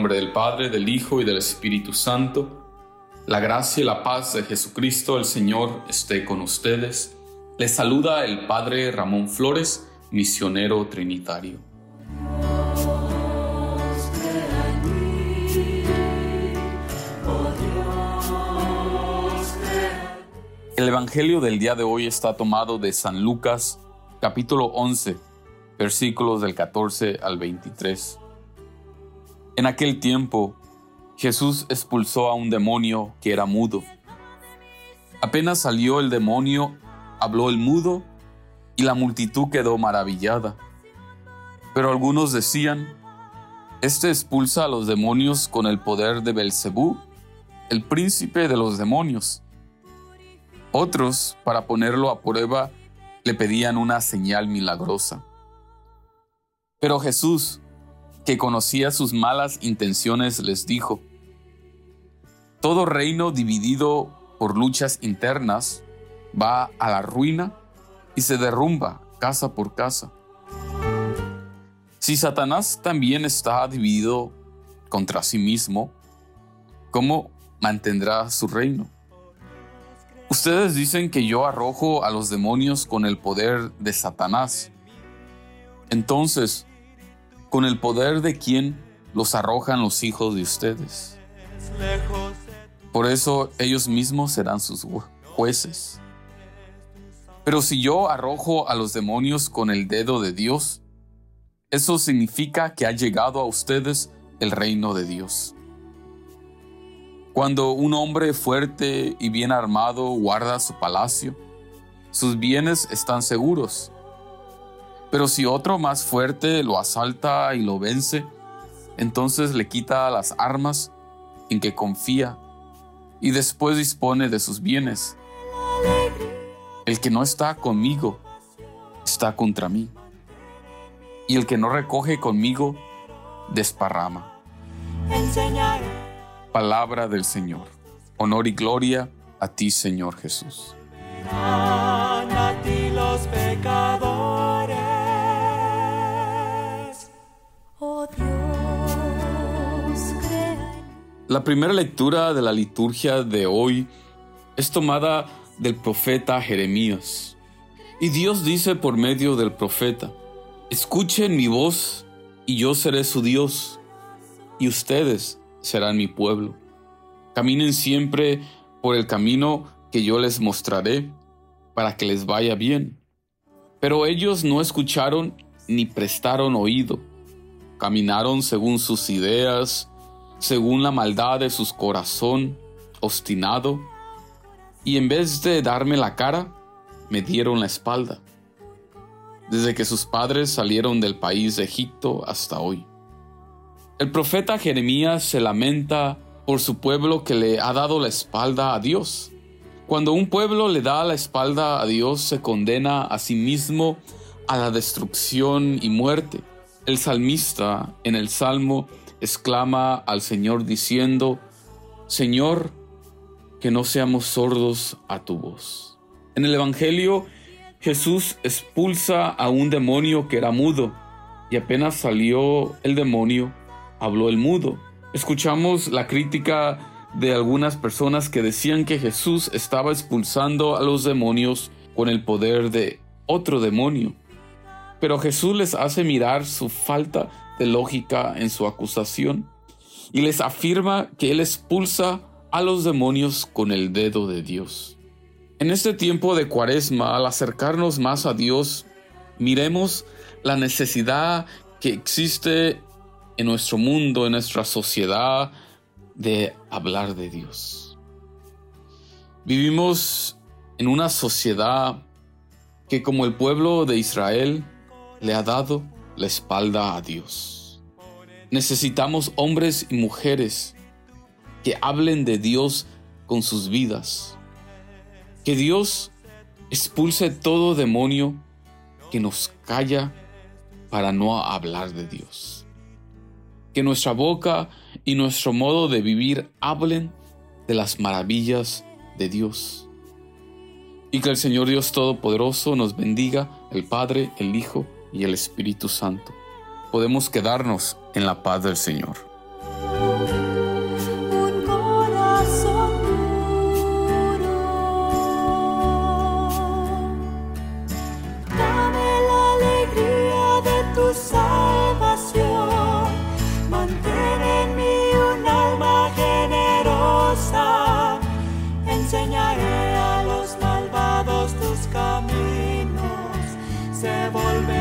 nombre del Padre, del Hijo y del Espíritu Santo, la gracia y la paz de Jesucristo el Señor esté con ustedes. Les saluda el Padre Ramón Flores, misionero trinitario. El Evangelio del día de hoy está tomado de San Lucas, capítulo 11, versículos del 14 al 23. En aquel tiempo, Jesús expulsó a un demonio que era mudo. Apenas salió el demonio, habló el mudo, y la multitud quedó maravillada. Pero algunos decían, Este expulsa a los demonios con el poder de Belcebú, el príncipe de los demonios. Otros, para ponerlo a prueba, le pedían una señal milagrosa. Pero Jesús, que conocía sus malas intenciones, les dijo, Todo reino dividido por luchas internas va a la ruina y se derrumba casa por casa. Si Satanás también está dividido contra sí mismo, ¿cómo mantendrá su reino? Ustedes dicen que yo arrojo a los demonios con el poder de Satanás. Entonces, con el poder de quién los arrojan los hijos de ustedes. Por eso ellos mismos serán sus jueces. Pero si yo arrojo a los demonios con el dedo de Dios, eso significa que ha llegado a ustedes el reino de Dios. Cuando un hombre fuerte y bien armado guarda su palacio, sus bienes están seguros pero si otro más fuerte lo asalta y lo vence, entonces le quita las armas en que confía y después dispone de sus bienes. El que no está conmigo está contra mí. Y el que no recoge conmigo desparrama. Palabra del Señor. Honor y gloria a ti, Señor Jesús. A ti los pecadores. La primera lectura de la liturgia de hoy es tomada del profeta Jeremías. Y Dios dice por medio del profeta, escuchen mi voz y yo seré su Dios, y ustedes serán mi pueblo. Caminen siempre por el camino que yo les mostraré, para que les vaya bien. Pero ellos no escucharon ni prestaron oído. Caminaron según sus ideas según la maldad de su corazón obstinado, y en vez de darme la cara, me dieron la espalda, desde que sus padres salieron del país de Egipto hasta hoy. El profeta Jeremías se lamenta por su pueblo que le ha dado la espalda a Dios. Cuando un pueblo le da la espalda a Dios, se condena a sí mismo a la destrucción y muerte. El salmista en el Salmo exclama al Señor diciendo, Señor, que no seamos sordos a tu voz. En el Evangelio, Jesús expulsa a un demonio que era mudo, y apenas salió el demonio, habló el mudo. Escuchamos la crítica de algunas personas que decían que Jesús estaba expulsando a los demonios con el poder de otro demonio. Pero Jesús les hace mirar su falta lógica en su acusación y les afirma que Él expulsa a los demonios con el dedo de Dios. En este tiempo de cuaresma, al acercarnos más a Dios, miremos la necesidad que existe en nuestro mundo, en nuestra sociedad, de hablar de Dios. Vivimos en una sociedad que como el pueblo de Israel le ha dado la espalda a Dios. Necesitamos hombres y mujeres que hablen de Dios con sus vidas. Que Dios expulse todo demonio que nos calla para no hablar de Dios. Que nuestra boca y nuestro modo de vivir hablen de las maravillas de Dios. Y que el Señor Dios Todopoderoso nos bendiga, el Padre, el Hijo y el Espíritu Santo, podemos quedarnos en la paz del Señor. Un corazón puro, dame la alegría de tu salvación, mantén en mí un alma generosa, enseñaré a los malvados tus caminos, se volverán.